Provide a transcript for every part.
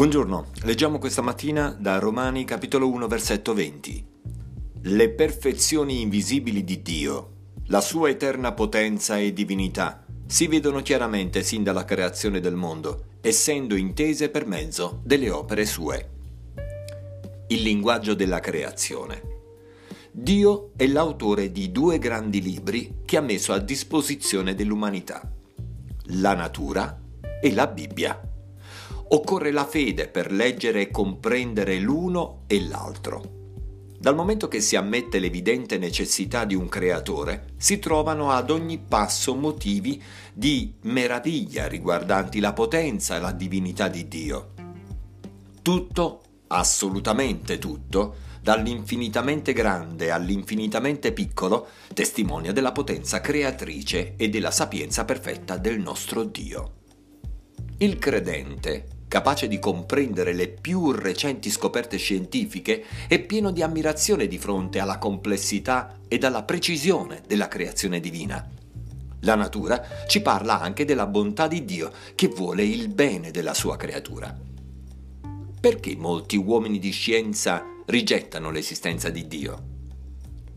Buongiorno, leggiamo questa mattina da Romani capitolo 1 versetto 20. Le perfezioni invisibili di Dio, la sua eterna potenza e divinità, si vedono chiaramente sin dalla creazione del mondo, essendo intese per mezzo delle opere sue. Il linguaggio della creazione. Dio è l'autore di due grandi libri che ha messo a disposizione dell'umanità, la natura e la Bibbia. Occorre la fede per leggere e comprendere l'uno e l'altro. Dal momento che si ammette l'evidente necessità di un creatore, si trovano ad ogni passo motivi di meraviglia riguardanti la potenza e la divinità di Dio. Tutto, assolutamente tutto, dall'infinitamente grande all'infinitamente piccolo, testimonia della potenza creatrice e della sapienza perfetta del nostro Dio. Il credente capace di comprendere le più recenti scoperte scientifiche, è pieno di ammirazione di fronte alla complessità ed alla precisione della creazione divina. La natura ci parla anche della bontà di Dio che vuole il bene della sua creatura. Perché molti uomini di scienza rigettano l'esistenza di Dio?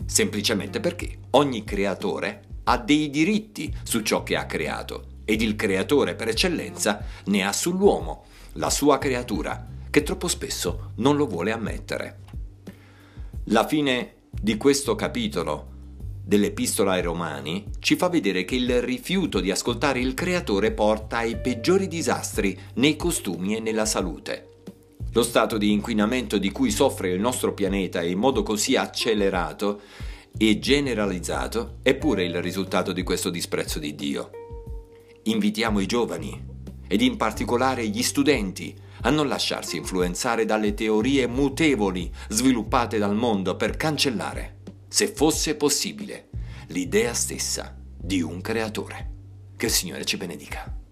Semplicemente perché ogni creatore ha dei diritti su ciò che ha creato ed il creatore per eccellenza ne ha sull'uomo la sua creatura, che troppo spesso non lo vuole ammettere. La fine di questo capitolo dell'Epistola ai Romani ci fa vedere che il rifiuto di ascoltare il Creatore porta ai peggiori disastri nei costumi e nella salute. Lo stato di inquinamento di cui soffre il nostro pianeta in modo così accelerato e generalizzato è pure il risultato di questo disprezzo di Dio. Invitiamo i giovani ed in particolare gli studenti a non lasciarsi influenzare dalle teorie mutevoli sviluppate dal mondo per cancellare, se fosse possibile, l'idea stessa di un creatore. Che il Signore ci benedica.